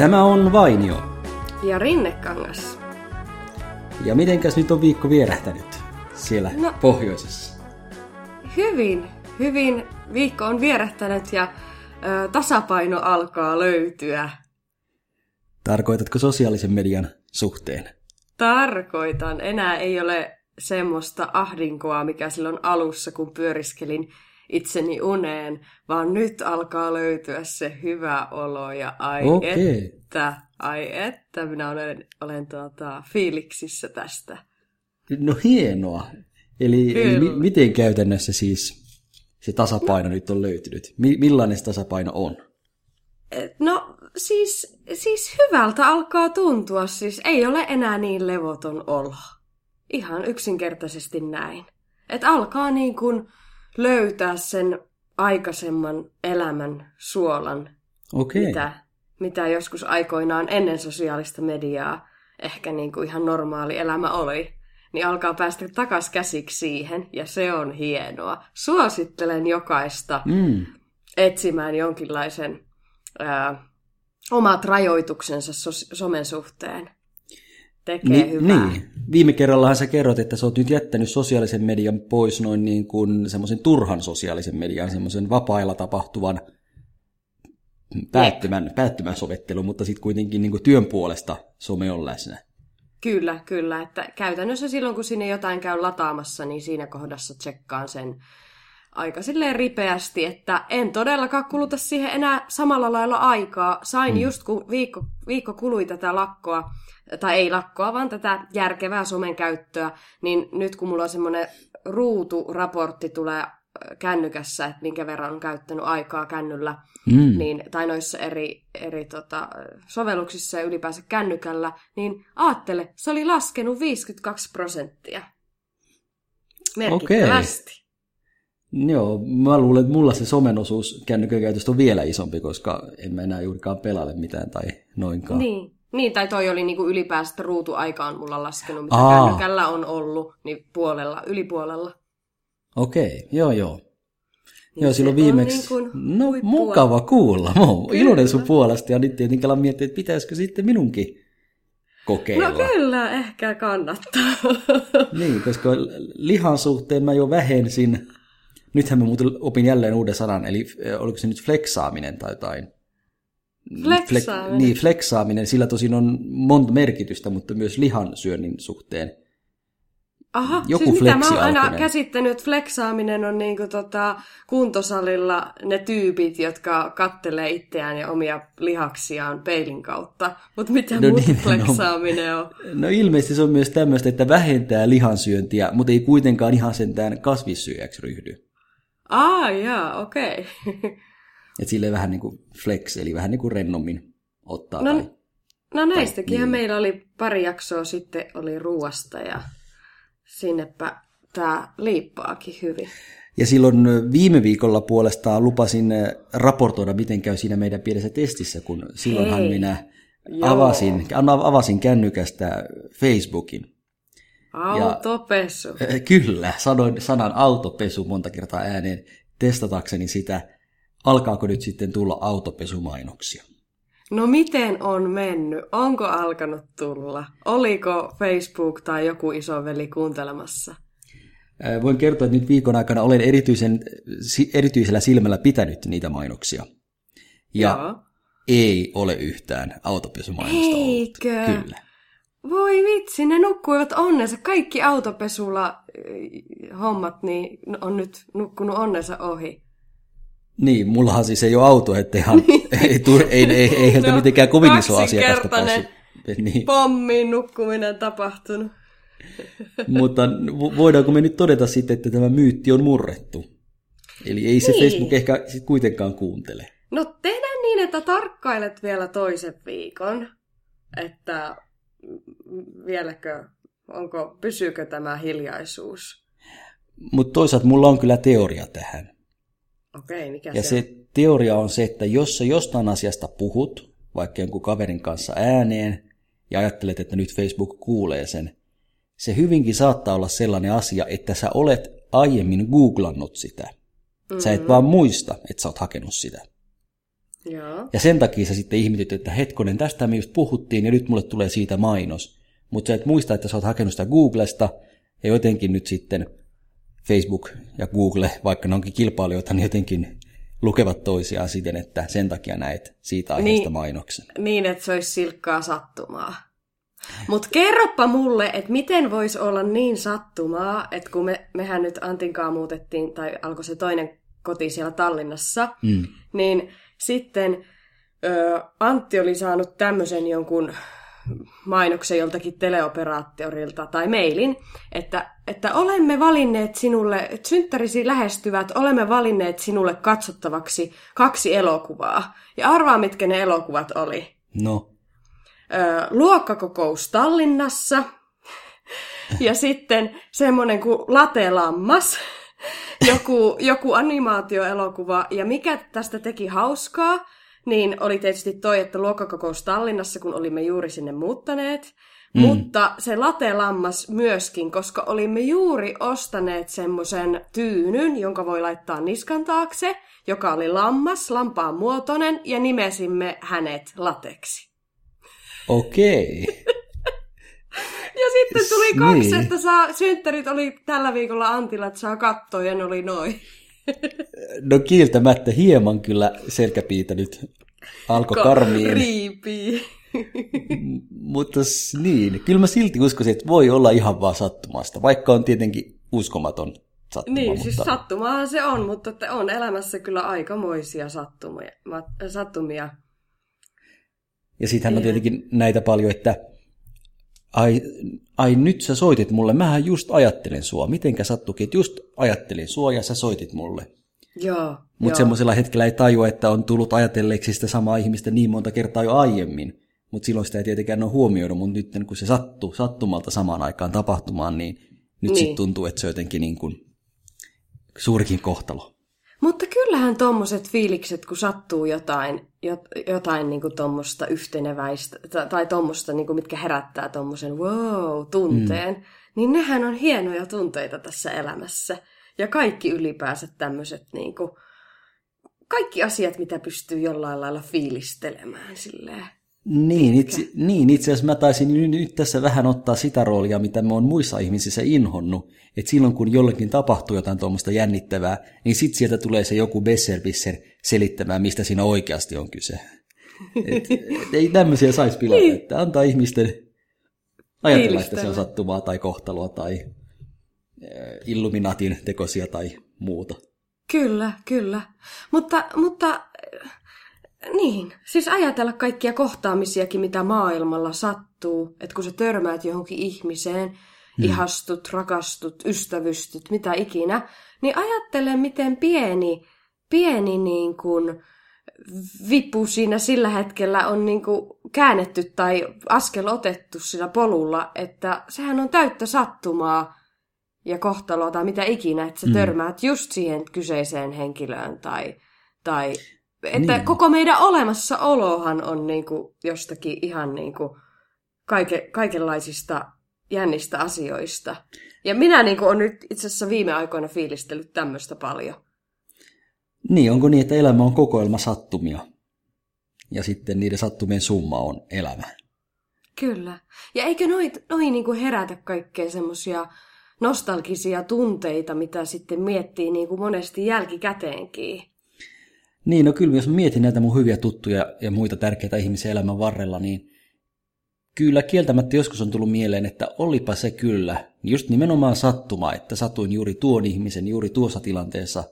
Tämä on Vainio. Ja Rinnekangas. Ja mitenkäs nyt on viikko vierähtänyt siellä no, pohjoisessa? Hyvin, hyvin. Viikko on vierähtänyt ja ö, tasapaino alkaa löytyä. Tarkoitatko sosiaalisen median suhteen? Tarkoitan. Enää ei ole semmoista ahdinkoa, mikä silloin alussa, kun pyöriskelin itseni uneen, vaan nyt alkaa löytyä se hyvä olo ja ai okay. että, ai että minä olen, olen tuota, fiiliksissä tästä. No hienoa. Eli, eli mi- miten käytännössä siis se tasapaino no. nyt on löytynyt? Mi- millainen se tasapaino on? No siis, siis hyvältä alkaa tuntua, siis ei ole enää niin levoton olo. Ihan yksinkertaisesti näin. Että alkaa niin kuin löytää sen aikaisemman elämän suolan, okay. mitä, mitä joskus aikoinaan ennen sosiaalista mediaa ehkä niin kuin ihan normaali elämä oli, niin alkaa päästä takas käsiksi siihen, ja se on hienoa. Suosittelen jokaista mm. etsimään jonkinlaisen ää, omat rajoituksensa so- somen suhteen tekee Ni, hyvää. Niin. Viime kerrallahan sä kerrot, että sä oot nyt jättänyt sosiaalisen median pois noin niin kuin semmoisen turhan sosiaalisen median, semmoisen vapailla tapahtuvan päättymän, päättymän sovittelun, mutta sitten kuitenkin niin kuin työn puolesta some on läsnä. Kyllä, kyllä. Että käytännössä silloin, kun sinne jotain käy lataamassa, niin siinä kohdassa tsekkaan sen aika silleen ripeästi, että en todellakaan kuluta siihen enää samalla lailla aikaa. Sain hmm. just kun viikko, viikko kului tätä lakkoa, tai ei lakkoa, vaan tätä järkevää somen käyttöä, niin nyt kun mulla on semmoinen ruuturaportti tulee kännykässä, että minkä verran on käyttänyt aikaa kännyllä, mm. niin, tai noissa eri, eri tota, sovelluksissa ja ylipäänsä kännykällä, niin aattele, se oli laskenut 52 prosenttia. Merkittävästi. Okay. Joo, mä luulen, että mulla se somen osuus kännykän käytöstä on vielä isompi, koska en mä enää juurikaan pelaile mitään tai noinkaan. Niin, niin, tai toi oli niinku ylipäästä ruutuaikaan mulla laskenut, mitä Aa. kännykällä on ollut, niin puolella, yli puolella. Okei, okay, joo joo. Niin joo, silloin viimeksi. Niin no, huippua. mukava kuulla. Mä oon iloinen sun puolesta ja nyt tietenkin alan miettiä, että pitäisikö sitten minunkin kokeilla. No kyllä, ehkä kannattaa. niin, koska lihan suhteen mä jo vähensin. Nythän mä muuten opin jälleen uuden sanan, eli oliko se nyt fleksaaminen tai jotain. Fleksaaminen. Fle- niin, fleksaaminen. Sillä tosin on monta merkitystä, mutta myös lihan syönnin suhteen. Aha, Joku siis mitä mä oon aina käsittänyt, että fleksaaminen on niinku tota kuntosalilla ne tyypit, jotka kattelee itseään ja omia lihaksiaan peilin kautta. Mutta mitä no muuta niin, fleksaaminen no, on? No ilmeisesti se on myös tämmöistä, että vähentää lihansyöntiä, mutta ei kuitenkaan ihan sentään kasvissyöjäksi ryhdy. Ah, jaa, okei. Okay. Että silleen vähän niin kuin flex, eli vähän niin kuin rennommin ottaa. No, tai, no näistäkin niin. meillä oli pari jaksoa sitten oli ruuasta ja sinnepä tämä liippaakin hyvin. Ja silloin viime viikolla puolestaan lupasin raportoida, miten käy siinä meidän pienessä testissä, kun silloinhan Hei. minä avasin, avasin kännykästä Facebookin. Autopesu. Ja, kyllä, sanoin sanan autopesu monta kertaa ääneen testatakseni sitä, alkaako nyt sitten tulla autopesumainoksia? No miten on mennyt? Onko alkanut tulla? Oliko Facebook tai joku isoveli kuuntelemassa? Voin kertoa, että nyt viikon aikana olen erityisen, erityisellä silmällä pitänyt niitä mainoksia. Ja Joo. ei ole yhtään autopesumainosta Eikö? ollut. Kyllä. Voi vitsi, ne nukkuivat onnensa. Kaikki autopesulla hommat niin on nyt nukkunut onnensa ohi. Niin, mullahan siis ei ole auto, että ihan, ei, tule, ei, ei, ei heiltä no, mitenkään kovin iso asiakasta päässyt. Niin. pommiin nukkuminen tapahtunut. Mutta voidaanko me nyt todeta sitten, että tämä myytti on murrettu? Eli ei se niin. Facebook ehkä sit kuitenkaan kuuntele. No tehdään niin, että tarkkailet vielä toisen viikon, että vieläkö, onko, pysyykö tämä hiljaisuus. Mutta toisaalta mulla on kyllä teoria tähän. Okei, mikä ja se, se teoria on se, että jos sä jostain asiasta puhut, vaikka jonkun kaverin kanssa ääneen, ja ajattelet, että nyt Facebook kuulee sen, se hyvinkin saattaa olla sellainen asia, että sä olet aiemmin googlannut sitä. Mm-hmm. Sä et mm-hmm. vaan muista, että sä oot hakenut sitä. Joo. Ja sen takia sä sitten ihmetyt, että hetkonen, tästä me just puhuttiin ja nyt mulle tulee siitä mainos. Mutta sä et muista, että sä oot hakenut sitä Googlesta ja jotenkin nyt sitten Facebook ja Google, vaikka ne onkin kilpailijoita, niin jotenkin lukevat toisiaan siten, että sen takia näet siitä aiheesta niin, mainoksen. Niin, että se olisi silkkaa sattumaa. Mutta kerropa mulle, että miten voisi olla niin sattumaa, että kun me, mehän nyt Antinkaan muutettiin, tai alkoi se toinen koti siellä Tallinnassa, mm. niin sitten ö, Antti oli saanut tämmöisen jonkun mainoksen joltakin teleoperaattorilta tai mailin, että, että olemme valinneet sinulle, synttärisi lähestyvät, olemme valinneet sinulle katsottavaksi kaksi elokuvaa. Ja arvaa, mitkä ne elokuvat oli. No. Ö, luokkakokous Tallinnassa ja sitten semmoinen kuin Latelammas, joku, joku animaatioelokuva. Ja mikä tästä teki hauskaa, niin oli tietysti toi, että luokkakokous Tallinnassa, kun olimme juuri sinne muuttaneet. Mm. Mutta se latelammas myöskin, koska olimme juuri ostaneet semmoisen tyynyn, jonka voi laittaa niskan taakse, joka oli lammas, lampaan muotoinen, ja nimesimme hänet lateksi. Okei. Okay. ja sitten tuli kaksi, niin. että saa, synttärit oli tällä viikolla Antilla, että saa katsoa, ja ne oli noin. no kiiltämättä hieman kyllä selkäpiitä nyt alkoi karmiin. Riipii. mutta niin, kyllä mä silti uskoisin, että voi olla ihan vaan sattumasta, vaikka on tietenkin uskomaton sattuma. Niin, mutta... siis sattumahan se on, mutta että on elämässä kyllä aikamoisia sattumia. sattumia. Ja sittenhän on tietenkin näitä paljon, että ai, ai nyt sä soitit mulle, mähän just ajattelen sua. Mitenkä sattukin, että just ajattelin sua ja sä soitit mulle. Joo. Mutta semmoisella hetkellä ei tajua, että on tullut ajatelleeksi sitä samaa ihmistä niin monta kertaa jo aiemmin. Mutta silloin sitä ei tietenkään ole huomioida, mutta nyt kun se sattuu sattumalta samaan aikaan tapahtumaan, niin nyt niin. sitten tuntuu, että se on jotenkin niin kuin suurikin kohtalo. Mutta kyllähän tuommoiset fiilikset, kun sattuu jotain, jotain niin kuin tuommoista yhteneväistä, tai tuommoista, niin kuin mitkä herättää tuommoisen wow-tunteen, mm. niin nehän on hienoja tunteita tässä elämässä. Ja kaikki ylipäänsä tämmöiset, niin kuin, kaikki asiat, mitä pystyy jollain lailla fiilistelemään silleen. Niin itse, niin, itse asiassa mä taisin nyt, nyt tässä vähän ottaa sitä roolia, mitä mä oon muissa ihmisissä inhonnut. Että silloin kun jollekin tapahtuu jotain tuommoista jännittävää, niin sitten sieltä tulee se joku besservisser selittämään, mistä siinä oikeasti on kyse. Et, et ei tämmöisiä saisi pilata, niin. että antaa ihmisten ajatella, että se on sattumaa tai kohtaloa tai Eh, Illuminatin tekosia tai muuta. Kyllä, kyllä. Mutta, mutta eh, niin, siis ajatella kaikkia kohtaamisiakin, mitä maailmalla sattuu, että kun sä törmäät johonkin ihmiseen, hmm. ihastut, rakastut, ystävystyt, mitä ikinä, niin ajattele, miten pieni, pieni niin kuin vipu siinä sillä hetkellä on niin kuin käännetty tai askel otettu sillä polulla, että sehän on täyttä sattumaa, ja kohtaloa tai mitä ikinä, että sä mm. törmäät just siihen kyseiseen henkilöön tai, tai että niin. koko meidän olemassaolohan on niinku jostakin ihan niinku kaike, kaikenlaisista jännistä asioista. Ja minä niinku on nyt itse asiassa viime aikoina fiilistellyt tämmöistä paljon. Niin, onko niin, että elämä on kokoelma sattumia? Ja sitten niiden sattumien summa on elämä. Kyllä. Ja eikö noin noi niinku herätä kaikkea semmoisia nostalgisia tunteita, mitä sitten miettii niin kuin monesti jälkikäteenkin. Niin, no kyllä jos mietin näitä mun hyviä tuttuja ja muita tärkeitä ihmisiä elämän varrella, niin kyllä kieltämättä joskus on tullut mieleen, että olipa se kyllä, just nimenomaan sattuma, että satuin juuri tuon ihmisen juuri tuossa tilanteessa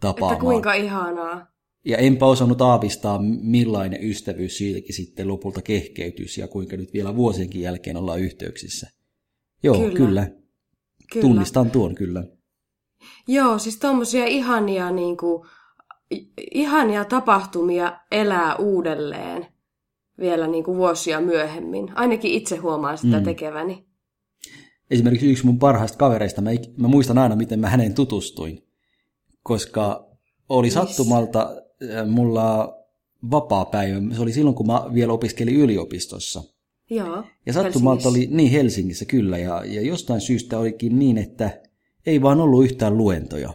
tapaamaan. Että kuinka ihanaa. Ja enpä osannut aavistaa, millainen ystävyys siitäkin sitten lopulta kehkeytyisi ja kuinka nyt vielä vuosienkin jälkeen ollaan yhteyksissä. Joo, kyllä. kyllä. Kyllä. Tunnistan tuon kyllä. Joo, siis tuommoisia ihania, niin kuin, ihania tapahtumia elää uudelleen vielä niin kuin vuosia myöhemmin. Ainakin itse huomaan sitä mm. tekeväni. Esimerkiksi yksi mun parhaista kavereista, mä, mä muistan aina, miten mä hänen tutustuin. Koska oli sattumalta äh, mulla vapaa päivä. Se oli silloin, kun mä vielä opiskelin yliopistossa. Joo, ja sattumalta oli, niin Helsingissä kyllä, ja, ja jostain syystä olikin niin, että ei vaan ollut yhtään luentoja.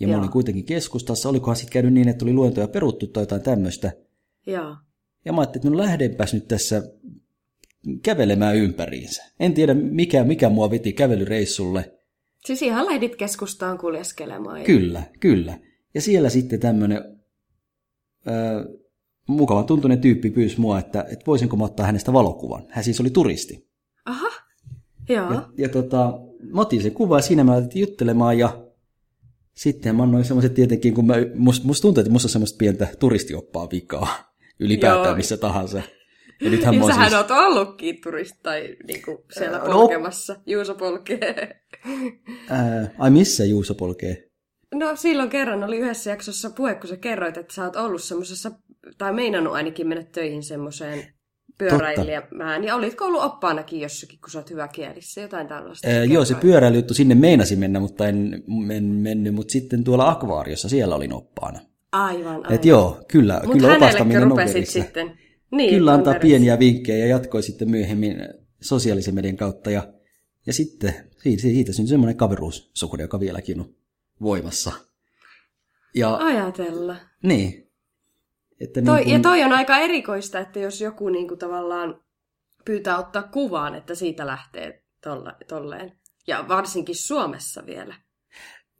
Ja Joo. mä olin kuitenkin keskustassa, olikohan sitten käynyt niin, että oli luentoja peruttu tai jotain tämmöistä. Joo. Ja mä ajattelin, että no lähdenpäs nyt tässä kävelemään ympäriinsä. En tiedä, mikä, mikä mua veti kävelyreissulle. Siis ihan lähdit keskustaan kuljeskelemaan. Kyllä, kyllä. Ja siellä sitten tämmöinen mukavan tuntunen tyyppi pyysi mua, että, että voisinko mä ottaa hänestä valokuvan. Hän siis oli turisti. Aha, joo. Ja, ja tota, mä otin sen kuva ja siinä mä aloitin juttelemaan ja sitten mä annoin semmoiset tietenkin, kun mä, musta must tuntuu, että musta on semmoista pientä turistioppaa vikaa ylipäätään Joo. missä tahansa. Ja nythän niin sähän siis... oot ollutkin turisti tai niinku siellä no, polkemassa. Juuso polkee. Ää, ai missä Juuso polkee? No silloin kerran oli yhdessä jaksossa puhe, kun sä kerroit, että sä oot ollut semmoisessa, tai meinannut ainakin mennä töihin semmoiseen pyöräilijämään. Ja olitko ollut oppaanakin jossakin, kun sä oot hyvä kielissä, jotain tällaista? Ää, joo, se pyöräilijuttu sinne meinasi mennä, mutta en, en mennyt, mutta sitten tuolla akvaariossa siellä olin oppaana. Aivan, aivan. Et joo, kyllä, Mut kyllä opastaminen on sitten. Niin, kyllä antaa pieniä vinkkejä ja jatkoi sitten myöhemmin sosiaalisen median kautta. Ja, ja sitten siitä, siitä syntyi semmoinen kaveruussuhde, joka vieläkin on voimassa. Ja, Ajatella. Niin. Että toi, niin kun... Ja toi on aika erikoista, että jos joku niin kuin tavallaan pyytää ottaa kuvaan, että siitä lähtee tolla, tolleen. Ja varsinkin Suomessa vielä.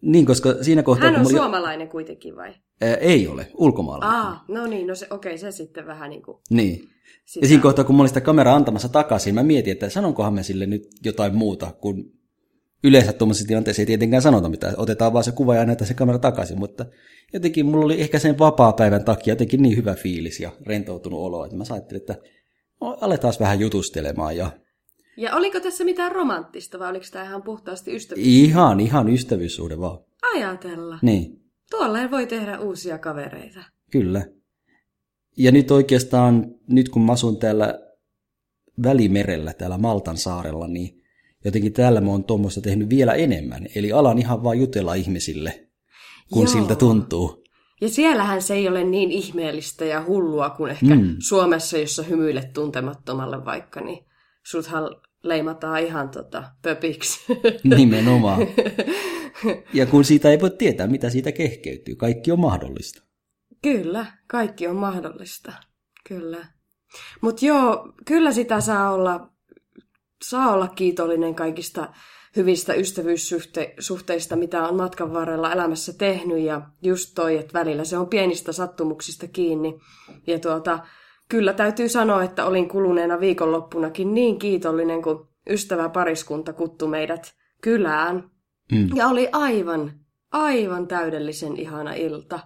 Niin, koska siinä kohtaa... Hän on kun suomalainen oli... kuitenkin vai? Ää, ei ole, ulkomaalainen. Ah, no niin, no se, okei, se sitten vähän niin kuin... Niin. Sitä... Ja siinä kohtaa, kun mä olin sitä kameraa antamassa takaisin, mä mietin, että sanonkohan me sille nyt jotain muuta, kun yleensä tuommoisessa tilanteessa ei tietenkään sanota mitään. Otetaan vaan se kuva ja näytetään se kamera takaisin, mutta jotenkin mulla oli ehkä sen vapaa-päivän takia jotenkin niin hyvä fiilis ja rentoutunut olo, että mä ajattelin, että no, aletaan vähän jutustelemaan ja ja oliko tässä mitään romanttista vai oliko tämä ihan puhtaasti ystävyys? Ihan, ihan ystävyyssuhde vaan. Ajatella. Niin. Tuolla voi tehdä uusia kavereita. Kyllä. Ja nyt oikeastaan, nyt kun mä asun täällä Välimerellä, täällä Maltan saarella, niin jotenkin täällä mä oon tuommoista tehnyt vielä enemmän. Eli alan ihan vaan jutella ihmisille, kun Joo. siltä tuntuu. Ja siellähän se ei ole niin ihmeellistä ja hullua kuin ehkä mm. Suomessa, jossa hymyilet tuntemattomalle vaikka, niin suthan leimataan ihan tota, pöpiksi. Nimenomaan. Ja kun siitä ei voi tietää, mitä siitä kehkeytyy, kaikki on mahdollista. Kyllä, kaikki on mahdollista. Kyllä. Mutta joo, kyllä sitä saa olla, saa olla kiitollinen kaikista hyvistä ystävyyssuhteista, mitä on matkan varrella elämässä tehnyt. Ja just toi, että välillä se on pienistä sattumuksista kiinni. Ja tuota, kyllä täytyy sanoa, että olin kuluneena viikonloppunakin niin kiitollinen, kun ystävä pariskunta kuttu meidät kylään. Mm. Ja oli aivan, aivan täydellisen ihana ilta.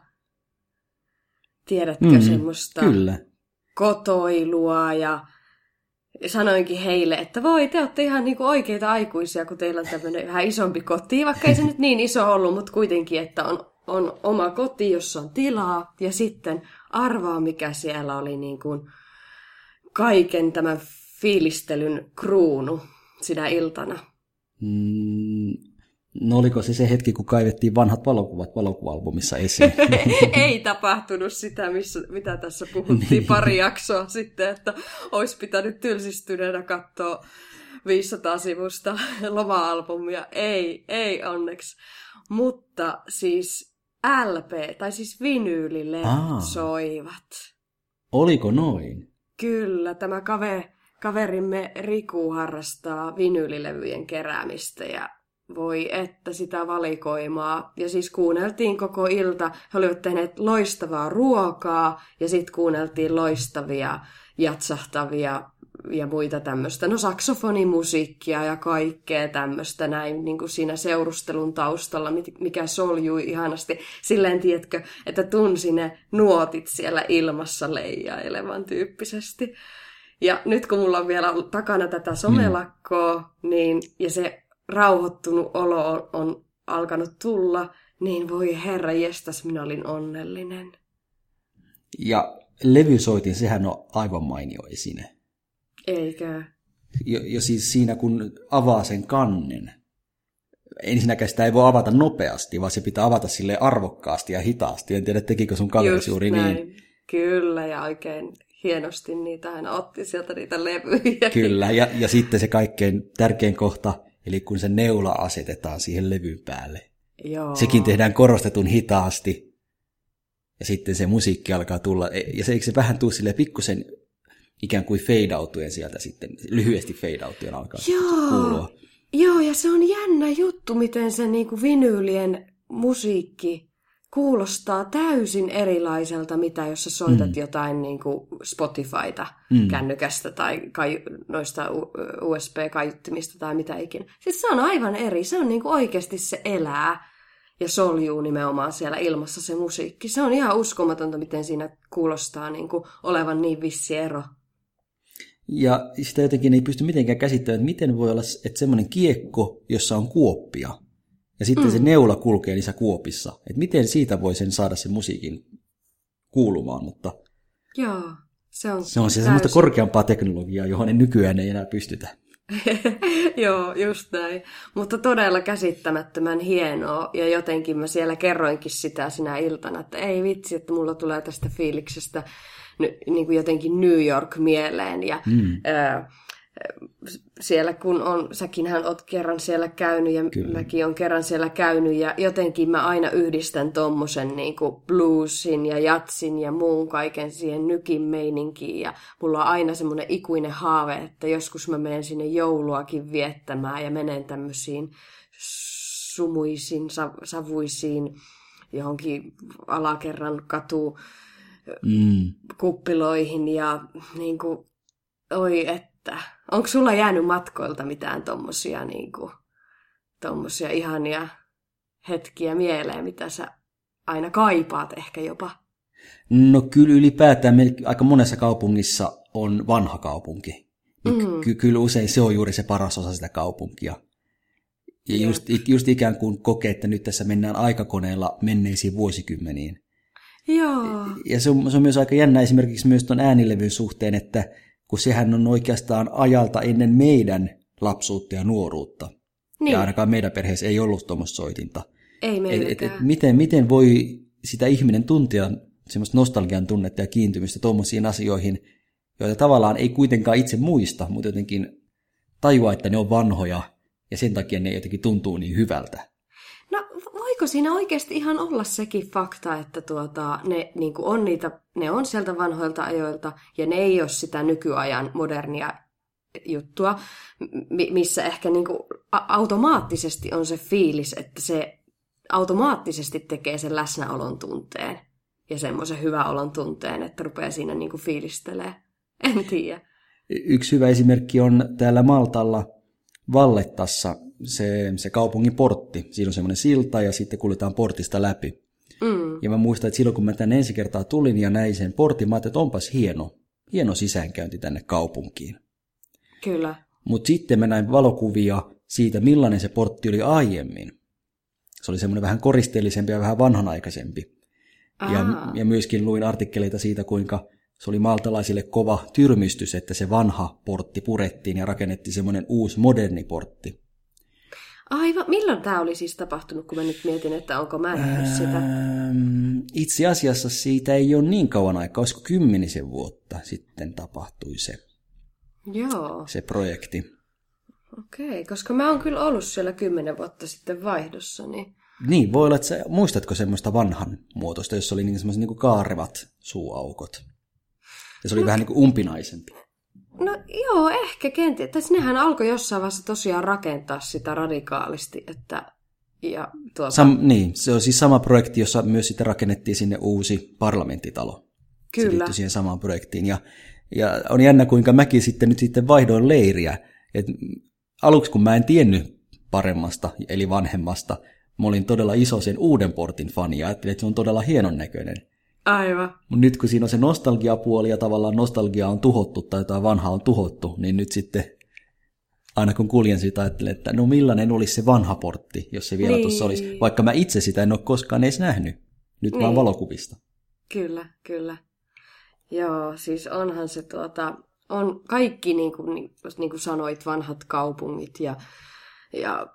Tiedätkö mm, semmoista kyllä. kotoilua ja sanoinkin heille, että voi, te olette ihan niinku oikeita aikuisia, kun teillä on tämmöinen vähän isompi koti, vaikka ei se nyt niin iso ollut, mutta kuitenkin, että on, on oma koti, jossa on tilaa, ja sitten arvaa, mikä siellä oli niin kuin kaiken tämän fiilistelyn kruunu sinä iltana. Mm, no oliko se se hetki, kun kaivettiin vanhat valokuvat valokuvalbumissa esiin? Ei tapahtunut sitä, missä, mitä tässä puhuttiin niin. pari jaksoa sitten, että olisi pitänyt tylsistyneenä katsoa 500 sivusta loma-albumia. Ei, ei onneksi. Mutta siis LP, tai siis vinyylille soivat. Oliko noin? Kyllä, tämä kave, kaverimme Riku harrastaa vinyylilevyjen keräämistä ja voi että sitä valikoimaa. Ja siis kuunneltiin koko ilta. He olivat tehneet loistavaa ruokaa ja sitten kuunneltiin loistavia jatsahtavia ja muita tämmöistä, no saksofonimusiikkia ja kaikkea tämmöistä näin niin kuin siinä seurustelun taustalla, mikä soljui ihanasti. Silleen, tiedätkö, että tunsi ne nuotit siellä ilmassa leijailevan tyyppisesti. Ja nyt kun mulla on vielä ollut takana tätä somelakkoa, mm. niin, ja se rauhoittunut olo on, on alkanut tulla, niin voi herra jestas, minä olin onnellinen. Ja levysoitin, sehän on aivan mainio esine. Eikä. Jo, jo siis siinä, kun avaa sen kannen, ensinnäkään sitä ei voi avata nopeasti, vaan se pitää avata sille arvokkaasti ja hitaasti. En tiedä, tekikö sun kaveri juuri niin. näin. niin. Kyllä, ja oikein hienosti niitä hän otti sieltä niitä levyjä. Kyllä, ja, ja sitten se kaikkein tärkein kohta, eli kun se neula asetetaan siihen levyn päälle. Joo. Sekin tehdään korostetun hitaasti. ja sitten se musiikki alkaa tulla, e, ja se eikö se vähän tuu silleen pikkusen ikään kuin fade sieltä sitten, lyhyesti fade alkaa Joo. kuulua. Joo, ja se on jännä juttu, miten se niinku vinyylien musiikki kuulostaa täysin erilaiselta, mitä jos sä soitat mm. jotain niin kuin Spotifyta mm. kännykästä tai kai, noista USB-kaiuttimista tai mitä ikinä. Siis se on aivan eri. Se on niin kuin oikeasti se elää ja soljuu nimenomaan siellä ilmassa se musiikki. Se on ihan uskomatonta, miten siinä kuulostaa niin kuin olevan niin vissi ero. Ja sitä jotenkin ei pysty mitenkään käsittämään, että miten voi olla, että semmoinen kiekko, jossa on kuoppia, ja sitten mm. se neula kulkee niissä kuopissa. Että miten siitä voi sen saada sen musiikin kuulumaan, mutta... Joo, se on Se on se semmoista korkeampaa teknologiaa, johon ei nykyään ei enää pystytä. Joo, just näin. Mutta todella käsittämättömän hienoa. Ja jotenkin mä siellä kerroinkin sitä sinä iltana, että ei vitsi, että mulla tulee tästä fiiliksestä niin kuin jotenkin New York mieleen. Ja, mm. ää, siellä kun on, säkinhän oot kerran siellä käynyt ja Kyllä. mäkin on kerran siellä käynyt ja jotenkin mä aina yhdistän tommosen niin kuin bluesin ja jatsin ja muun kaiken siihen nykin meininkiin ja mulla on aina semmoinen ikuinen haave, että joskus mä menen sinne jouluakin viettämään ja menen tämmöisiin sumuisiin, savuisiin johonkin alakerran katu mm. kuppiloihin ja niin kuin, oi että Onko sulla jäänyt matkoilta mitään tommosia, niin kuin, tommosia ihania hetkiä mieleen, mitä sä aina kaipaat ehkä jopa? No kyllä ylipäätään aika monessa kaupungissa on vanha kaupunki. Mm. Ky- kyllä usein se on juuri se paras osa sitä kaupunkia. Ja just, just ikään kuin kokee, että nyt tässä mennään aikakoneella menneisiin vuosikymmeniin. Joo. Ja se on, se on myös aika jännä esimerkiksi myös tuon äänilevyn suhteen, että kun sehän on oikeastaan ajalta ennen meidän lapsuutta ja nuoruutta. Niin. Ja ainakaan meidän perheessä ei ollut tuommoista soitinta. Ei meilläkään. Et, et, et miten, miten voi sitä ihminen tuntia semmoista nostalgian tunnetta ja kiintymistä tuommoisiin asioihin, joita tavallaan ei kuitenkaan itse muista, mutta jotenkin tajua, että ne on vanhoja ja sen takia ne jotenkin tuntuu niin hyvältä. No voiko siinä oikeasti ihan olla sekin fakta, että tuota, ne niin on niitä, ne on sieltä vanhoilta ajoilta ja ne ei ole sitä nykyajan modernia juttua, missä ehkä niin kuin automaattisesti on se fiilis, että se automaattisesti tekee sen läsnäolon tunteen ja semmoisen hyvän olon tunteen, että rupeaa siinä niin kuin fiilistelee. En tiedä. Yksi hyvä esimerkki on täällä Maltalla Vallettassa se, se kaupungin portti. Siinä on semmoinen silta ja sitten kuljetaan portista läpi. Mm. Ja mä muistan, että silloin kun mä tänne ensi kertaa tulin ja näin sen portin, mä ajattelin, että onpas hieno, hieno sisäänkäynti tänne kaupunkiin. Kyllä. Mutta sitten mä näin valokuvia siitä, millainen se portti oli aiemmin. Se oli semmoinen vähän koristeellisempi ja vähän vanhanaikaisempi. Ja, ja myöskin luin artikkeleita siitä, kuinka se oli maltalaisille kova tyrmistys, että se vanha portti purettiin ja rakennettiin semmoinen uusi moderni portti. Aivan, milloin tämä oli siis tapahtunut, kun mä nyt mietin, että onko mä nähnyt sitä? Ähm, itse asiassa siitä ei ole niin kauan aikaa, olisiko kymmenisen vuotta sitten tapahtui se, Joo. se projekti. Okei, okay, koska mä oon kyllä ollut siellä kymmenen vuotta sitten vaihdossa, niin... Niin, voi olla, että sä, muistatko semmoista vanhan muotoista, jossa oli niin semmoiset niin kaarevat suuaukot? Ja se oli no, vähän niin kuin umpinaisempi. No joo, ehkä kenties. Tai nehän alkoi jossain vaiheessa tosiaan rakentaa sitä radikaalisti, että ja tuota... Sam, niin, se on siis sama projekti, jossa myös sitten rakennettiin sinne uusi parlamenttitalo. Kyllä. Se siihen samaan projektiin. Ja, ja on jännä, kuinka mäkin sitten nyt sitten vaihdoin leiriä. Et aluksi kun mä en tiennyt paremmasta, eli vanhemmasta, mä olin todella iso sen uuden portin fani ja ajattelin, että se on todella hienon näköinen. Aivan. Mutta nyt kun siinä on se nostalgiapuoli ja tavallaan nostalgia on tuhottu tai jotain vanhaa on tuhottu, niin nyt sitten aina kun kuljen sitä ajattelen, että no millainen olisi se vanha portti, jos se vielä niin. tuossa olisi. Vaikka mä itse sitä en ole koskaan edes nähnyt, nyt niin. vaan valokuvista. Kyllä, kyllä. Joo, siis onhan se tuota, on kaikki niin kuin, niin, niin kuin sanoit, vanhat kaupungit ja, ja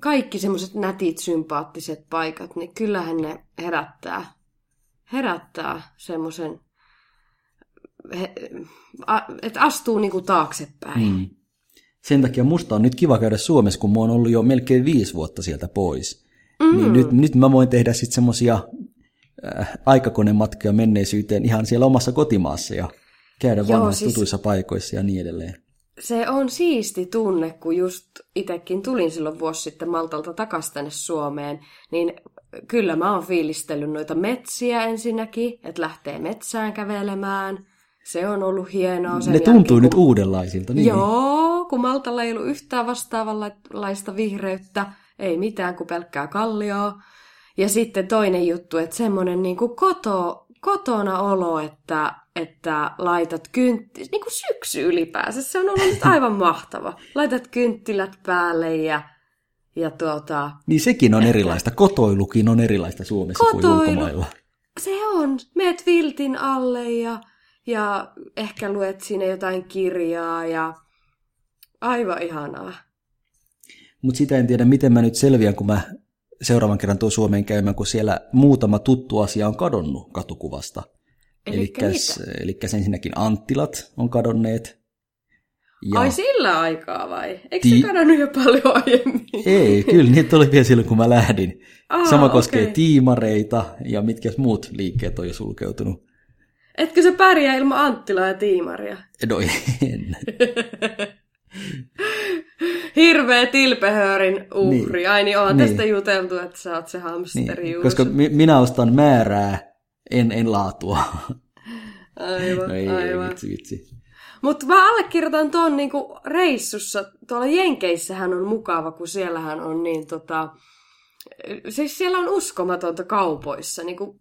kaikki semmoiset nätit, sympaattiset paikat, niin kyllähän ne herättää herättää semmoisen, että astuu niinku taaksepäin. Mm. Sen takia musta on nyt kiva käydä Suomessa, kun mä oon ollut jo melkein viisi vuotta sieltä pois. Mm. Niin nyt, nyt mä voin tehdä sitten semmosia äh, aikakonematkoja menneisyyteen ihan siellä omassa kotimaassa ja käydä Joo, vanhoissa siis- tutuissa paikoissa ja niin edelleen. Se on siisti tunne, kun just itekin tulin silloin vuosi sitten Maltalta takaisin tänne Suomeen, niin kyllä mä oon fiilistellyt noita metsiä ensinnäkin, että lähtee metsään kävelemään. Se on ollut hienoa. Sen ne tuntuu jälkeen, nyt kun... uudenlaisilta. Niin. Joo, kun Maltalla ei ollut yhtään vastaavanlaista vihreyttä, ei mitään kuin pelkkää kallioa. Ja sitten toinen juttu, että semmoinen niin kuin koto, kotona olo, että, että laitat kynttilät, niin kuin syksy ylipäänsä, se on ollut nyt aivan mahtava. Laitat kynttilät päälle ja, ja tuota, Niin sekin on erilaista. Kotoilukin on erilaista Suomessa Kotoilu. kuin ulkomailla. se on, meet viltin alle ja, ja ehkä luet sinne jotain kirjaa ja aivan ihanaa. Mutta sitä en tiedä, miten mä nyt selviän, kun mä seuraavan kerran tuon Suomeen käymään, kun siellä muutama tuttu asia on kadonnut katukuvasta. Elikkäs ensinnäkin Anttilat on kadonneet. Ja... Ai sillä aikaa vai? Eikö Ti- se kadonnut jo paljon aiemmin? Ei, kyllä niitä oli vielä silloin, kun mä lähdin. Aa, Sama koskee tiimareita ja mitkä muut liikkeet on jo sulkeutunut. Etkö se pärjää ilman Anttilaa ja Tiimaria? No en. Hirveä tilpehöörin uhri. Niin. Ai niin, on Niin. tästä juteltu, että sä oot se hamsteri Niin, koska mi- minä ostan määrää, en, en laatua. Aivan, No ei, ei, aivan. vitsi, vitsi. Mutta mä allekirjoitan tuon niinku reissussa. Tuolla Jenkeissähän on mukava, kun siellähän on niin tota... Siis siellä on uskomatonta kaupoissa, niinku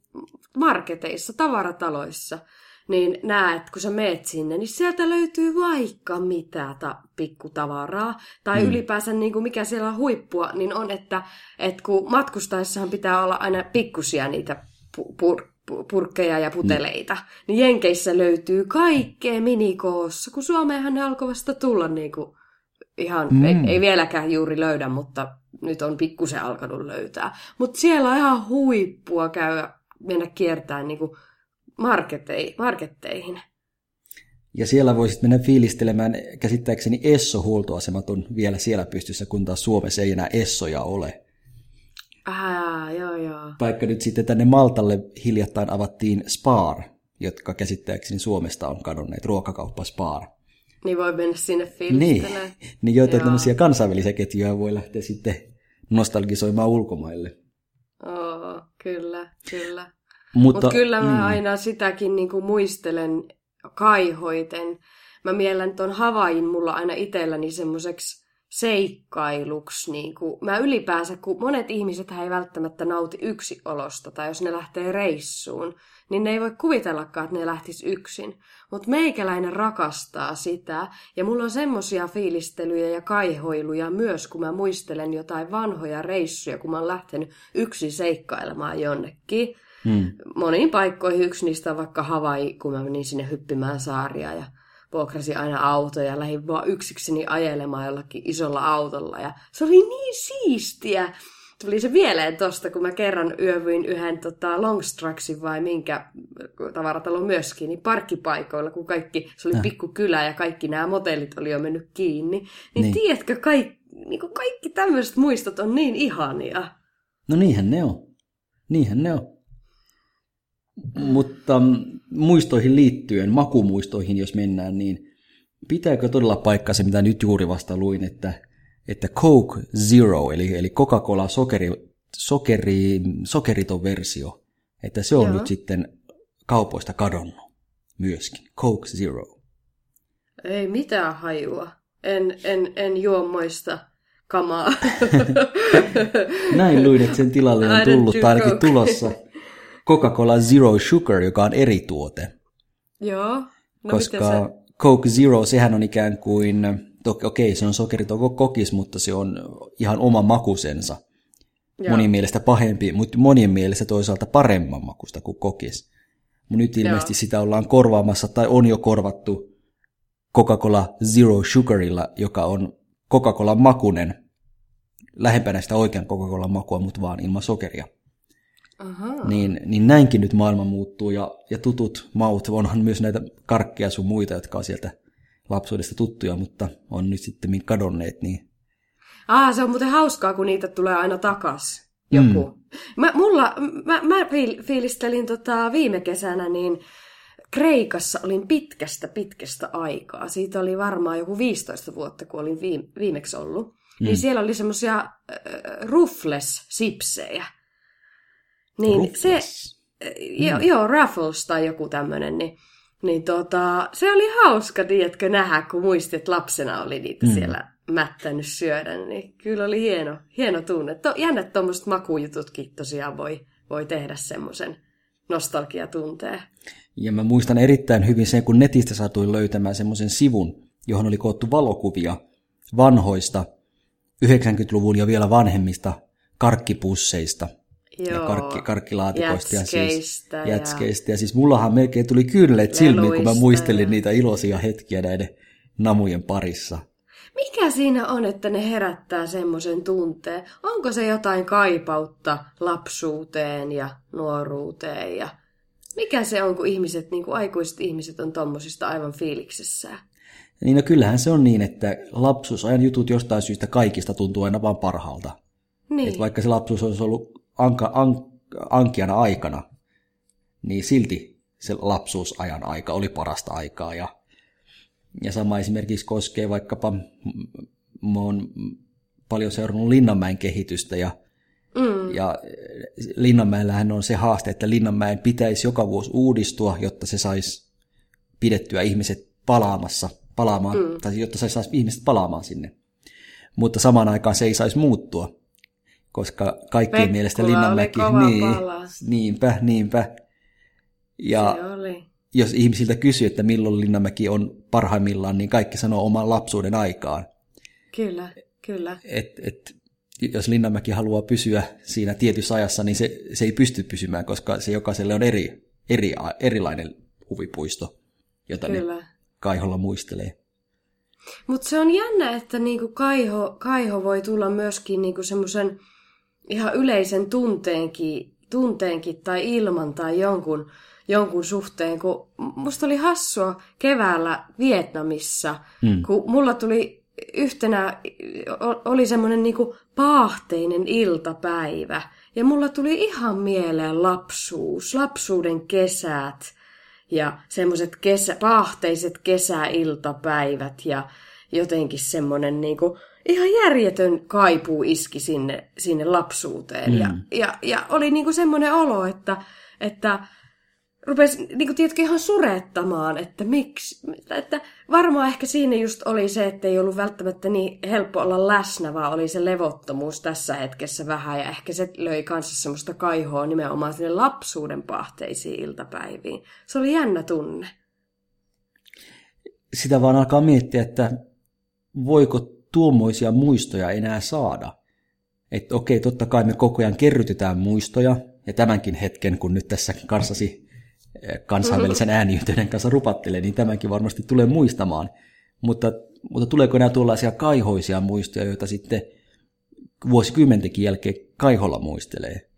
marketeissa, tavarataloissa. Niin näet, kun sä meet sinne, niin sieltä löytyy vaikka mitä ta- pikkutavaraa. Tai Mm. ylipäänsä niin kuin mikä siellä on huippua, niin on, että, että kun matkustaessahan pitää olla aina pikkusia niitä pu- pur- pu- purkkeja ja puteleita. Niin Jenkeissä löytyy kaikkea minikoossa, kun Suomeenhan ne alkoi vasta tulla niin kuin ihan, Mm. mm. ei, ei vieläkään juuri löydä, mutta nyt on pikkusen alkanut löytää. Mutta siellä on ihan huippua käydä, mennä kiertämään niin kuin marketei, marketteihin. Ja siellä voisit mennä fiilistelemään, käsittääkseni Esso-huoltoasemat on vielä siellä pystyssä, kun taas Suomessa ei enää Essoja ole. Ah, joo, joo. Vaikka nyt sitten tänne Maltalle hiljattain avattiin Spar, jotka käsittääkseni Suomesta on kadonneet, ruokakauppa Spar. Niin voi mennä sinne Niin, fiilistelemään. niin joita tämmöisiä kansainvälisiä ketjuja voi lähteä sitten nostalgisoimaan ulkomaille. Oo, kyllä, kyllä. Mutta Mut kyllä mä niin, aina sitäkin niinku muistelen kaihoiten. Mä miellän ton Havain mulla aina itselläni semmoiseksi seikkailuksi. Niinku. Mä ylipäänsä, kun monet ihmiset ei välttämättä nauti yksiolosta, tai jos ne lähtee reissuun, niin ne ei voi kuvitellakaan, että ne lähtis yksin. Mutta meikäläinen rakastaa sitä, ja mulla on semmosia fiilistelyjä ja kaihoiluja myös, kun mä muistelen jotain vanhoja reissuja, kun mä oon lähtenyt yksin seikkailemaan jonnekin mm, moniin paikkoihin. Yksi niistä on vaikka Havai, kun mä menin sinne hyppimään saaria ja vuokrasin aina autoja ja lähdin vaan yksikseni ajelemaan jollakin isolla autolla. Ja se oli niin siistiä. Tuli se mieleen tosta, kun mä kerran yövyin yhden tota, Longstrucksin vai minkä tavaratalon myöskin, niin parkkipaikoilla, kun kaikki, se oli Äh. pikku kylä ja kaikki nämä motellit oli jo mennyt kiinni. Niin, Niin. tiedätkö, kaikki, niin kaikki tämmöiset muistot on niin ihania. no niinhän ne on. Niinhän ne on. Mutta mm, muistoihin liittyen, makumuistoihin jos mennään, niin pitääkö todella paikkaa se, mitä nyt juuri vasta luin, että, että Coke Zero, eli, eli Coca-Cola sokeri, sokeri, sokeriton versio, että se on Joo. nyt sitten kaupoista kadonnut myöskin. Coke Zero. Ei mitään hajua. En, en, en juo moista kamaa. Näin luin, että sen tilalle on tullut tai ainakin tulossa Coca-Cola Zero Sugar, joka on eri tuote. Joo. No koska se? Coke Zero, sehän on ikään kuin, okei se on sokeriton kokis, mutta se on ihan oma makusensa. Joo. Monien mielestä pahempi, mutta monien mielestä toisaalta paremman makusta kuin kokis. Mutta nyt ilmeisesti Joo. sitä ollaan korvaamassa tai on jo korvattu Coca-Cola Zero Sugarilla, joka on Coca-Colan makunen, lähempänä sitä oikean Coca-Colan makua, mutta vaan ilman sokeria. Ahaa. Niin, niin näinkin nyt maailma muuttuu ja, ja tutut maut, onhan myös näitä karkkeja sun muita, jotka on sieltä lapsuudesta tuttuja, mutta on nyt sitten kadonneet, niin Ah, se on muuten hauskaa, kun niitä tulee aina takas. joku. Mm. Mä, mulla, mä, mä fiilistelin tota viime kesänä, niin Kreikassa olin pitkästä pitkästä aikaa. Siitä oli varmaan joku 15 vuotta, kun olin viime, viimeksi ollut. Niin mm. Niin siellä oli semmoisia äh, Ruffles-sipsejä. Niin Ruffles. se, äh, jo, mm. joo, Raffles tai joku tämmöinen, niin, niin tota, se oli hauska, tiedätkö, nähdä, kun muistit, että lapsena oli niitä mm. siellä mättänyt syödä, niin kyllä oli hieno, hieno tunne. To, jännä, että tuommoiset makujututkin tosiaan voi, voi tehdä semmoisen nostalgiatunteen. Ja mä muistan erittäin hyvin sen, kun netistä saatuin löytämään semmoisen sivun, johon oli koottu valokuvia vanhoista 90-luvun ja vielä vanhemmista karkkipusseista Joo, ja karkki, karkkilaatikoista ja siis jätskeistä. Ja siis mullahan melkein tuli kyyneleet silmiin, kun mä muistelin ja... niitä iloisia hetkiä näiden namujen parissa. Mikä siinä on, että ne herättää semmoisen tunteen? Onko se jotain kaipautta lapsuuteen ja nuoruuteen ja mikä se on, kun ihmiset, niin kuin aikuiset ihmiset on tommosista aivan fiiliksessään? Niin no kyllähän se on niin, että lapsuusajan jutut jostain syystä kaikista tuntuu aina vaan parhaalta. Niin. Et vaikka se lapsuus olisi ollut anka, an, ankiana aikana, niin silti se lapsuusajan aika oli parasta aikaa. Ja, ja sama esimerkiksi koskee vaikkapa, mä oon paljon seurannut Linnanmäen kehitystä ja Mm. Ja Linnanmäellähän on se haaste, että Linnanmäen pitäisi joka vuosi uudistua, jotta se saisi pidettyä ihmiset palaamassa, palaamaan, mm. tai jotta se saisi ihmiset palaamaan sinne. Mutta samaan aikaan se ei saisi muuttua, koska kaikkien Pekkula mielestä Linnanmäki... Niin, niinpä, niinpä. Ja jos ihmisiltä kysyy, että milloin Linnanmäki on parhaimmillaan, niin kaikki sanoo oman lapsuuden aikaan. Kyllä, kyllä. Et, et jos Linnanmäki haluaa pysyä siinä tietyssä ajassa, niin se, se ei pysty pysymään, koska se jokaiselle on eri, eri, erilainen huvipuisto, jota Kyllä. ne Kaiholla muistelee. Mutta se on jännä, että niinku Kaiho, Kaiho voi tulla myöskin niinku semmoisen ihan yleisen tunteenkin, tunteenkin tai ilman tai jonkun, jonkun suhteen, kun musta oli hassua keväällä Vietnamissa, mm. kun mulla tuli yhtenä oli semmoinen niinku paahteinen iltapäivä. Ja mulla tuli ihan mieleen lapsuus, lapsuuden kesät ja semmoiset kesä, paahteiset kesäiltapäivät ja jotenkin semmoinen niinku, ihan järjetön kaipuu iski sinne, sinne lapsuuteen. Mm. Ja, ja, ja oli niinku semmoinen olo, että, että rupesi niin kuin, tiedätkö, ihan surettamaan, että miksi. Että varmaan ehkä siinä just oli se, että ei ollut välttämättä niin helppo olla läsnä, vaan oli se levottomuus tässä hetkessä vähän. Ja ehkä se löi kanssa semmoista kaihoa nimenomaan sinne lapsuuden pahteisiin iltapäiviin. Se oli jännä tunne. Sitä vaan alkaa miettiä, että voiko tuommoisia muistoja enää saada. Että okei, totta kai me koko ajan kerrytetään muistoja, ja tämänkin hetken, kun nyt tässä kanssasi kansainvälisen ääniyhteyden kanssa rupattelee, niin tämänkin varmasti tulee muistamaan. Mutta, mutta tuleeko nämä tuollaisia kaihoisia muistoja, joita sitten vuosikymmentenkin jälkeen kaiholla muistelee?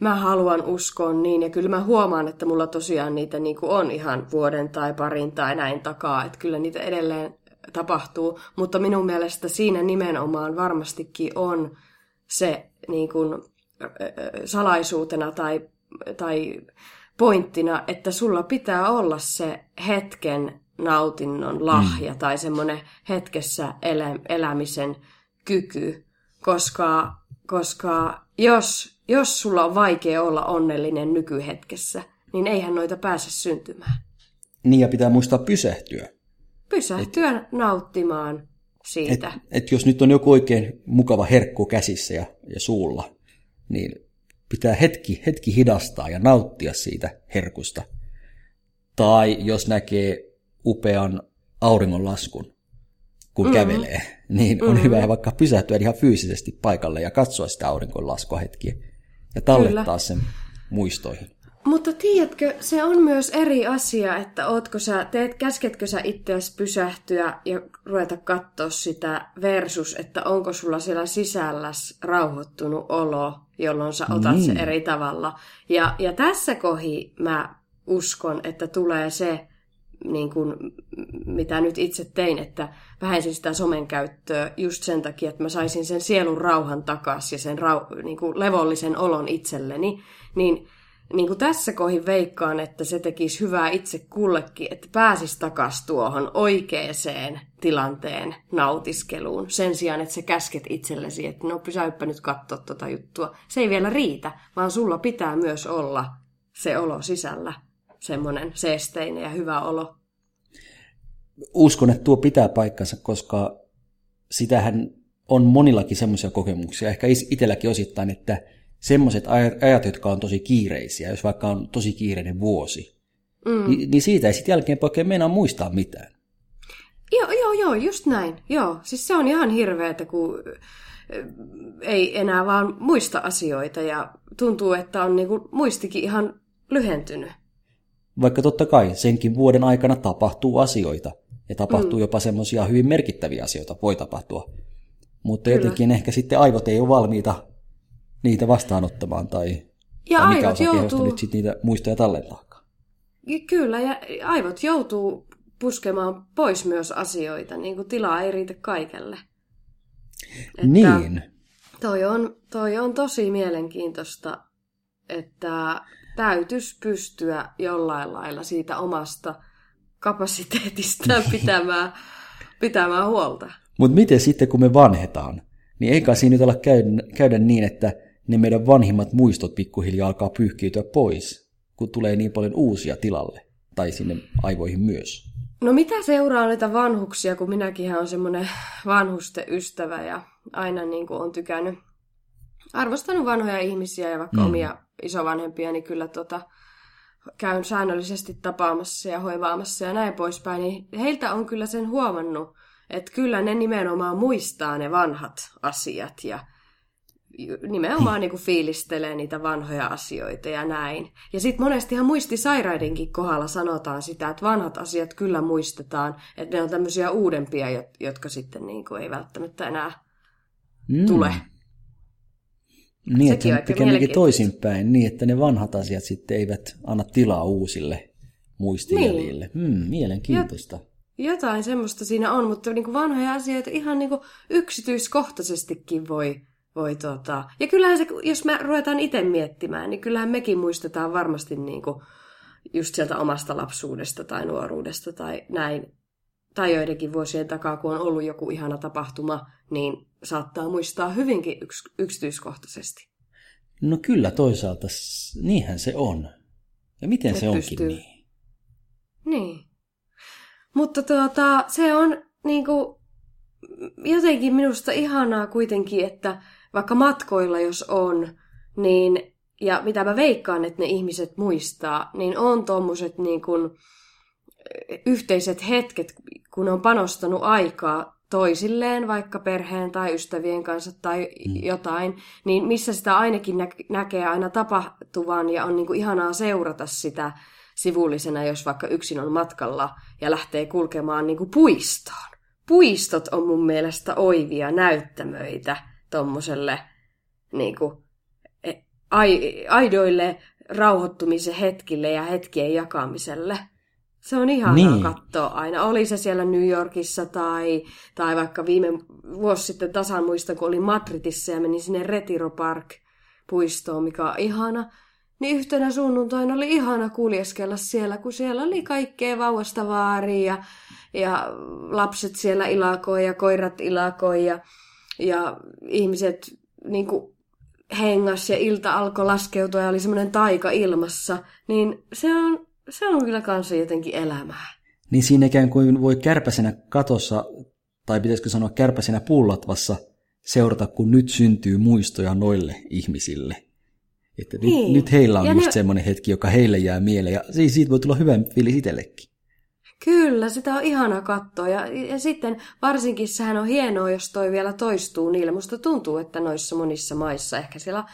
Mä haluan uskoa niin, ja kyllä mä huomaan, että mulla tosiaan niitä niin kuin on ihan vuoden tai parin tai näin takaa, että kyllä niitä edelleen tapahtuu, mutta minun mielestä siinä nimenomaan varmastikin on se niin kuin, salaisuutena tai, tai pointtina, että sulla pitää olla se hetken nautinnon lahja mm. tai semmoinen hetkessä elä, elämisen kyky, koska, koska jos, jos sulla on vaikea olla onnellinen nykyhetkessä, niin eihän noita pääse syntymään. Niin ja pitää muistaa pysähtyä. Pysähtyä et, nauttimaan siitä. Et, et jos nyt on joku oikein mukava herkku käsissä ja, ja suulla, niin pitää hetki, hetki hidastaa ja nauttia siitä herkusta. Tai jos näkee upean auringonlaskun, kun mm-hmm. kävelee, niin on mm-hmm. hyvä vaikka pysähtyä ihan fyysisesti paikalle ja katsoa sitä auringonlaskua hetkiä ja tallettaa Kyllä. sen muistoihin. Mutta tiedätkö, se on myös eri asia, että ootko sä, teet, käsketkö sä itseäsi pysähtyä ja ruveta katsoa sitä versus, että onko sulla siellä sisälläs rauhoittunut olo, jolloin sä otat niin. se eri tavalla. Ja, ja tässä kohi mä uskon, että tulee se, niin kuin, mitä nyt itse tein, että vähensin sitä somen käyttöä just sen takia, että mä saisin sen sielun rauhan takaisin ja sen rau, niin kuin levollisen olon itselleni, niin niin kuin tässä kohin veikkaan, että se tekisi hyvää itse kullekin, että pääsis takas tuohon oikeeseen tilanteen nautiskeluun. Sen sijaan, että sä käsket itsellesi, että no pysäyppä nyt katsoa tota juttua. Se ei vielä riitä, vaan sulla pitää myös olla se olo sisällä, semmoinen seesteinen ja hyvä olo. Uskon, että tuo pitää paikkansa, koska sitähän on monillakin semmoisia kokemuksia, ehkä itselläkin osittain, että semmoiset ajat, jotka on tosi kiireisiä, jos vaikka on tosi kiireinen vuosi, mm. niin, niin siitä ei sitten jälkeen oikein meinaa muistaa mitään. Joo, joo, joo, just näin. Joo, siis se on ihan hirveetä, kun ei enää vaan muista asioita ja tuntuu, että on niinku muistikin ihan lyhentynyt. Vaikka totta kai senkin vuoden aikana tapahtuu asioita ja tapahtuu mm. jopa semmoisia hyvin merkittäviä asioita, voi tapahtua. Mutta Kyllä. jotenkin ehkä sitten aivot ei ole valmiita niitä vastaanottamaan tai, ja tai mikä osa joutuu... nyt sit niitä muistoja tallentaakaan. Kyllä, ja aivot joutuu puskemaan pois myös asioita, niin kuin tilaa ei riitä kaikelle. Että niin. Toi on, toi on tosi mielenkiintoista, että täytyisi pystyä jollain lailla siitä omasta kapasiteetistaan pitämään, pitämään huolta. Mutta miten sitten, kun me vanhetaan, niin eikä siinä nyt olla käydä, käydä niin, että ne meidän vanhimmat muistot pikkuhiljaa alkaa pyyhkiytyä pois, kun tulee niin paljon uusia tilalle, tai sinne aivoihin myös. No mitä seuraa näitä vanhuksia, kun minäkin on semmoinen vanhusten ystävä ja aina niin kuin on tykännyt, arvostanut vanhoja ihmisiä ja vaikka mm. omia isovanhempia, niin kyllä tota, käyn säännöllisesti tapaamassa ja hoivaamassa ja näin poispäin, niin heiltä on kyllä sen huomannut, että kyllä ne nimenomaan muistaa ne vanhat asiat ja nimenomaan niin kuin fiilistelee niitä vanhoja asioita ja näin. Ja sitten monestihan muistisairaidenkin kohdalla sanotaan sitä, että vanhat asiat kyllä muistetaan, että ne on tämmöisiä uudempia, jotka sitten niin kuin ei välttämättä enää mm. tule. Niin, Sekin että pikemminkin toisinpäin, niin että ne vanhat asiat sitten eivät anna tilaa uusille muistijäljille. Niin. Mm, mielenkiintoista. Jotain semmoista siinä on, mutta niin kuin vanhoja asioita ihan niin kuin yksityiskohtaisestikin voi voi tota... Ja kyllähän se, jos me ruvetaan itse miettimään, niin kyllähän mekin muistetaan varmasti niin kuin just sieltä omasta lapsuudesta tai nuoruudesta tai näin. Tai joidenkin vuosien takaa, kun on ollut joku ihana tapahtuma, niin saattaa muistaa hyvinkin yks, yksityiskohtaisesti. No kyllä toisaalta, niinhän se on. Ja miten se, se onkin pystyy. niin? Niin. Mutta tuota, se on niinku, jotenkin minusta ihanaa kuitenkin, että vaikka matkoilla jos on, niin, ja mitä mä veikkaan, että ne ihmiset muistaa, niin on tuommoiset niin kuin, yhteiset hetket, kun on panostanut aikaa toisilleen, vaikka perheen tai ystävien kanssa tai mm. jotain, niin missä sitä ainakin nä- näkee aina tapahtuvan ja on niin kuin ihanaa seurata sitä sivullisena, jos vaikka yksin on matkalla ja lähtee kulkemaan niin kuin puistoon. Puistot on mun mielestä oivia näyttämöitä tuommoiselle niin kuin, e, aidoille rauhoittumisen hetkille ja hetkien jakamiselle. Se on ihan niin. katsoa aina. Oli se siellä New Yorkissa tai, tai vaikka viime vuosi sitten tasan muista, kun oli Madridissa ja meni sinne Retiro Park puistoon, mikä on ihana. Niin yhtenä sunnuntaina oli ihana kuljeskella siellä, kun siellä oli kaikkea vauvasta vaaria ja, ja lapset siellä ilakoi ja koirat ilakoi ja ja ihmiset niin kuin hengas ja ilta alkoi laskeutua ja oli semmoinen taika ilmassa, niin se on, se on kyllä kanssa jotenkin elämää. Niin siinä ikään kuin voi kärpäsenä katossa, tai pitäisikö sanoa kärpäsenä pullatvassa, seurata, kun nyt syntyy muistoja noille ihmisille. Että niin. nyt, nyt heillä on ja just ne... semmoinen hetki, joka heille jää mieleen, ja siitä voi tulla hyvä fiilis itsellekin. Kyllä, sitä on ihana katsoa. Ja, ja sitten varsinkin sehän on hienoa, jos toi vielä toistuu niille. Musta tuntuu, että noissa monissa maissa, ehkä siellä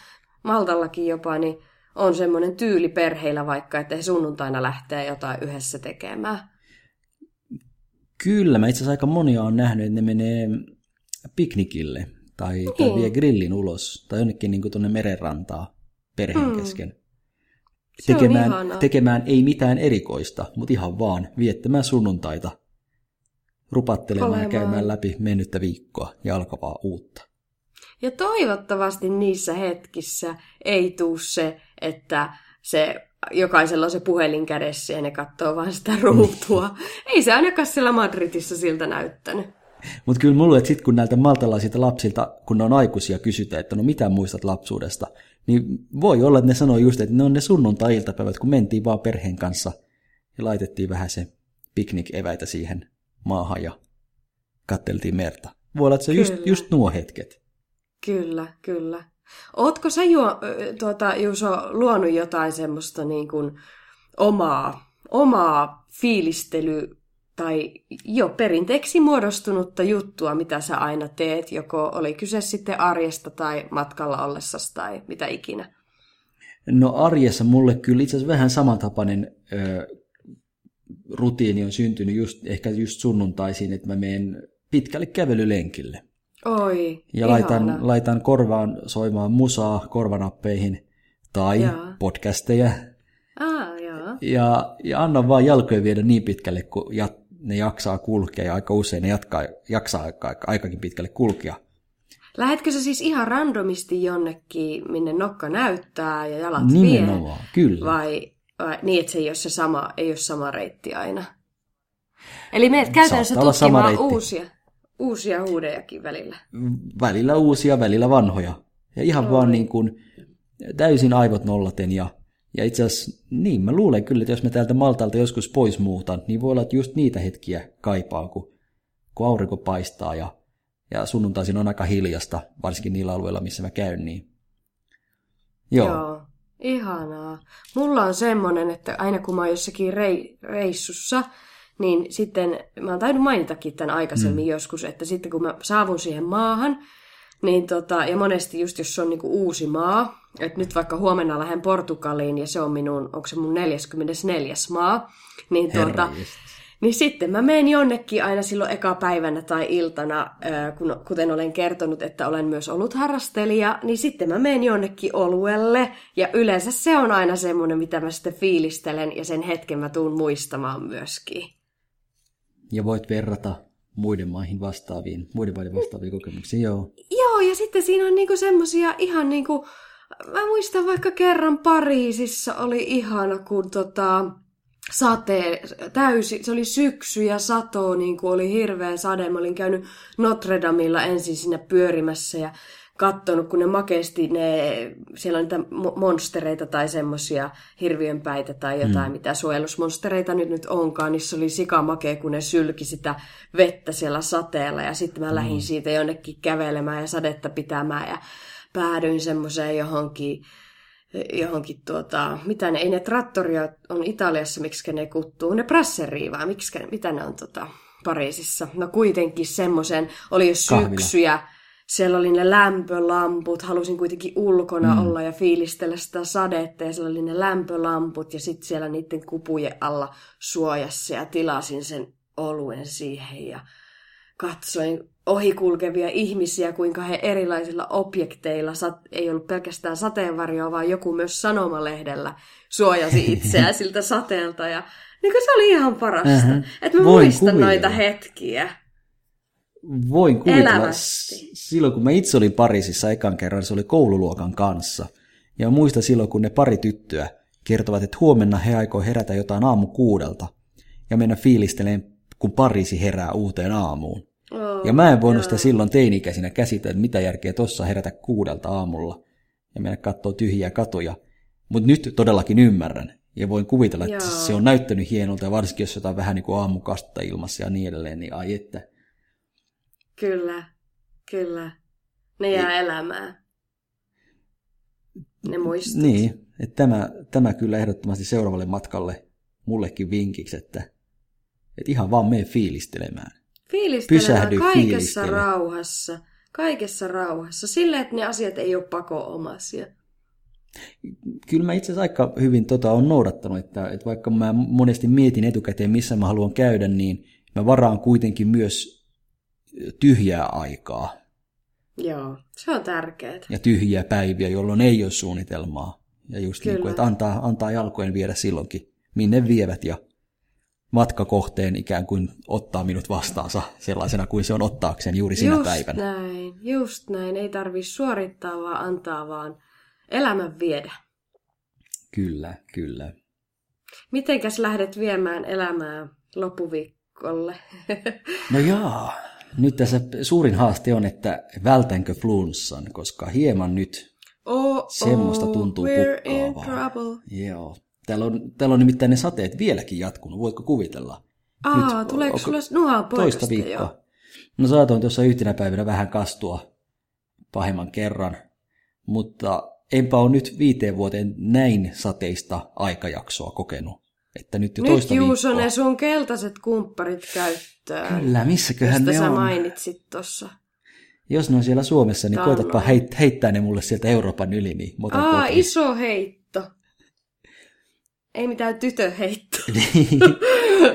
Maltallakin jopa, niin on semmoinen tyyli perheillä vaikka, että he sunnuntaina lähtee jotain yhdessä tekemään. Kyllä, mä itse asiassa aika monia on nähnyt, että ne menee piknikille tai, niin. tai vie grillin ulos tai jonnekin niin tuonne merenrantaa perheen mm. kesken. Se tekemään, tekemään ei mitään erikoista, mutta ihan vaan viettämään sunnuntaita, rupattelemaan ja Olemaan. käymään läpi mennyttä viikkoa ja alkavaa uutta. Ja toivottavasti niissä hetkissä ei tuu se, että se jokaisella on se puhelin kädessä ja ne katsoo vaan sitä ruutua. ei se ainakaan siellä Madridissa siltä näyttänyt. Mutta kyllä mulle, että sitten kun näiltä maltalaisilta lapsilta, kun ne on aikuisia, kysytään, että no mitä muistat lapsuudesta, niin voi olla, että ne sanoo just, että ne on ne sunnuntai-iltapäivät, kun mentiin vaan perheen kanssa ja laitettiin vähän se piknik-eväitä siihen maahan ja katteltiin merta. Voi olla, että se on just, just nuo hetket. Kyllä, kyllä. Ootko sä Juo, tuota, Juuso luonut jotain semmoista niin kuin omaa, omaa fiilistely tai jo perinteeksi muodostunutta juttua, mitä sä aina teet, joko oli kyse sitten arjesta tai matkalla ollessasi tai mitä ikinä? No arjessa mulle kyllä itse asiassa vähän samantapainen ö, rutiini on syntynyt just, ehkä just sunnuntaisin, että mä menen pitkälle kävelylenkille. Oi, Ja ihana. laitan, laitan korvaan soimaan musaa korvanappeihin tai Jaa. podcasteja. Ah. Ja, ja annan vaan jalkojen viedä niin pitkälle, kun jat, ne jaksaa kulkea. Ja aika usein ne jatkaa, jaksaa aika, aika, aikakin pitkälle kulkea. Lähetkö sä siis ihan randomisti jonnekin, minne nokka näyttää ja jalat vie? Nimenomaan, kyllä. Vai, vai niin, että se ei ole se sama, ei ole sama reitti aina? Eli menet käytännössä tutkimaan uusia, uusia huudejakin välillä. Välillä uusia, välillä vanhoja. Ja ihan Oi. vaan niin kuin täysin aivot nollaten. Ja, ja itse asiassa, niin mä luulen kyllä, että jos mä täältä Maltalta joskus pois muutan, niin voi olla, että just niitä hetkiä kaipaa, kun, kun aurinko paistaa ja, ja sunnuntaisin on aika hiljasta, varsinkin niillä alueilla, missä mä käyn. Niin. Joo. Joo. Ihanaa. Mulla on semmonen, että aina kun mä oon jossakin rei, reissussa, niin sitten, mä oon tainnut mainitakin tämän aikaisemmin mm. joskus, että sitten kun mä saavun siihen maahan, niin tota, ja monesti just jos se on niinku uusi maa, että nyt vaikka huomenna lähden Portugaliin ja se on minun, onko se mun 44. maa, niin tuota, niin sitten mä menen jonnekin aina silloin eka päivänä tai iltana, kun, kuten olen kertonut, että olen myös ollut harrastelija, niin sitten mä menen jonnekin oluelle. Ja yleensä se on aina semmoinen, mitä mä sitten fiilistelen ja sen hetken mä tuun muistamaan myöskin. Ja voit verrata muiden maihin vastaaviin, muiden maiden vastaaviin kokemuksiin, joo. Joo, ja sitten siinä on niinku semmosia ihan niinku... Mä muistan vaikka kerran Pariisissa oli ihana, kun tota, sate, täysi, se oli syksy ja sato, niin kuin oli hirveä sade. Mä olin käynyt Notre Damella ensin sinne pyörimässä ja katsonut, kun ne makeasti, ne, siellä on niitä mo- monstereita tai semmosia hirviönpäitä tai jotain, mm. mitä suojelusmonstereita nyt nyt onkaan, niin se oli sikamakea, kun ne sylki sitä vettä siellä sateella ja sitten mä lähdin siitä jonnekin kävelemään ja sadetta pitämään ja päädyin semmoiseen johonkin johonkin tuota, mitä ne, ei ne trattoria on Italiassa, miksi ne kuttuu, ne brasseria vai miksi, mitä ne on tota, Pariisissa. No kuitenkin semmoisen, oli jo Kahvila. Siellä oli ne lämpölamput, halusin kuitenkin ulkona mm. olla ja fiilistellä sitä sadetta, ja siellä oli ne lämpölamput, ja sitten siellä niiden kupujen alla suojassa, ja tilasin sen oluen siihen, ja katsoin ohikulkevia ihmisiä, kuinka he erilaisilla objekteilla, sat, ei ollut pelkästään sateenvarjoa, vaan joku myös sanomalehdellä suojasi itseään siltä sateelta. Ja niin se oli ihan parasta, että mä Voin muistan kuvitella. noita hetkiä. Voin kuvitella, Elävästi. silloin kun mä itse olin Pariisissa ekan kerran, se oli koululuokan kanssa. Ja muista silloin, kun ne pari tyttöä kertovat, että huomenna he aikoo herätä jotain aamu kuudelta ja mennä fiilistelemään, kun Pariisi herää uuteen aamuun. Oh, Ja mä en voinut sitä silloin teini-ikäisinä käsitellä, että mitä järkeä tossa herätä kuudelta aamulla ja mennä katsoa tyhjiä katuja. Mutta nyt todellakin ymmärrän ja voin kuvitella, että Joo. se on näyttänyt hienolta ja varsinkin jos jotain vähän niin kuin aamukasta ilmassa ja niin edelleen, niin ai että. Kyllä, kyllä. Ne jää elämään. Ne muistot. Niin, että tämä, tämä kyllä ehdottomasti seuraavalle matkalle mullekin vinkiksi, että, että ihan vaan mene fiilistelemään. Fiilistelemään Pysähdy, kaikessa fiilistele. rauhassa. Kaikessa rauhassa. Sillä, että ne asiat ei ole pako-omaisia. Kyllä mä itse asiassa aika hyvin tota on noudattanut, että, että vaikka mä monesti mietin etukäteen, missä mä haluan käydä, niin mä varaan kuitenkin myös tyhjää aikaa Joo, se on tärkeää. ja tyhjiä päiviä, jolloin ei ole suunnitelmaa. Ja just niin kuin, että antaa, antaa jalkojen viedä silloinkin, minne vievät ja matkakohteen ikään kuin ottaa minut vastaansa sellaisena kuin se on ottaakseen juuri sinä just päivänä. näin, just näin. Ei tarvi suorittaa, vaan antaa vaan elämän viedä. Kyllä, kyllä. Mitenkäs lähdet viemään elämää loppuviikolle? No jaa, nyt tässä suurin haaste on, että vältänkö flunssan, koska hieman nyt oh, semmoista oh, tuntuu we're in pukkaavaa. Joo. Täällä on, täällä on nimittäin ne sateet vieläkin jatkunut, voitko kuvitella? Aa, Nyt, tuleeko onko sulle nuhaa Toista viikkoa. jo? No saatoin tuossa yhtenä päivänä vähän kastua pahemman kerran, mutta enpä ole nyt viiteen vuoteen näin sateista aikajaksoa kokenut. Että nyt jo Nyt toista Juuso ne sun keltaiset kumpparit käyttöön. Kyllä, missäköhän ne sä on? mainitsit tossa. Jos ne on siellä Suomessa, niin Taannoin. koetapa heit, heittää ne mulle sieltä Euroopan yli, niin Aa, kotiin. iso heitto. Ei mitään tytöheitto.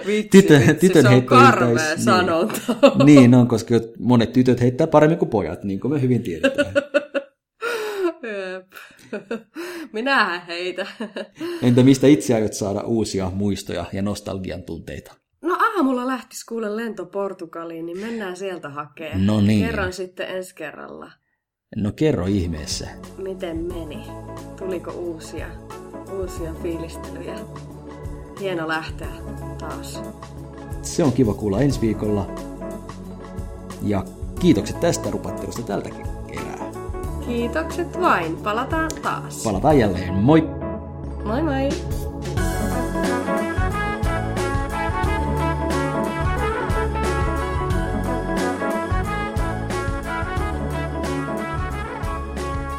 Vitsi, Tytön- vitsi, tytön se on heitto yltäisi, niin. sanonta. niin on, koska monet tytöt heittää paremmin kuin pojat, niin kuin me hyvin tiedetään. Jep. Minähän heitä. Entä mistä itse aiot saada uusia muistoja ja nostalgian tunteita? No aamulla lähtis kuule lento Portugaliin, niin mennään sieltä hakee. No niin. Kerran sitten ensi kerralla. No kerro ihmeessä. Miten meni? Tuliko uusia, uusia fiilistelyjä? Hieno lähteä taas. Se on kiva kuulla ensi viikolla. Ja kiitokset tästä rupattelusta tältäkin erää. Kiitokset vain. Palataan taas. Palataan jälleen. Moi! Moi moi!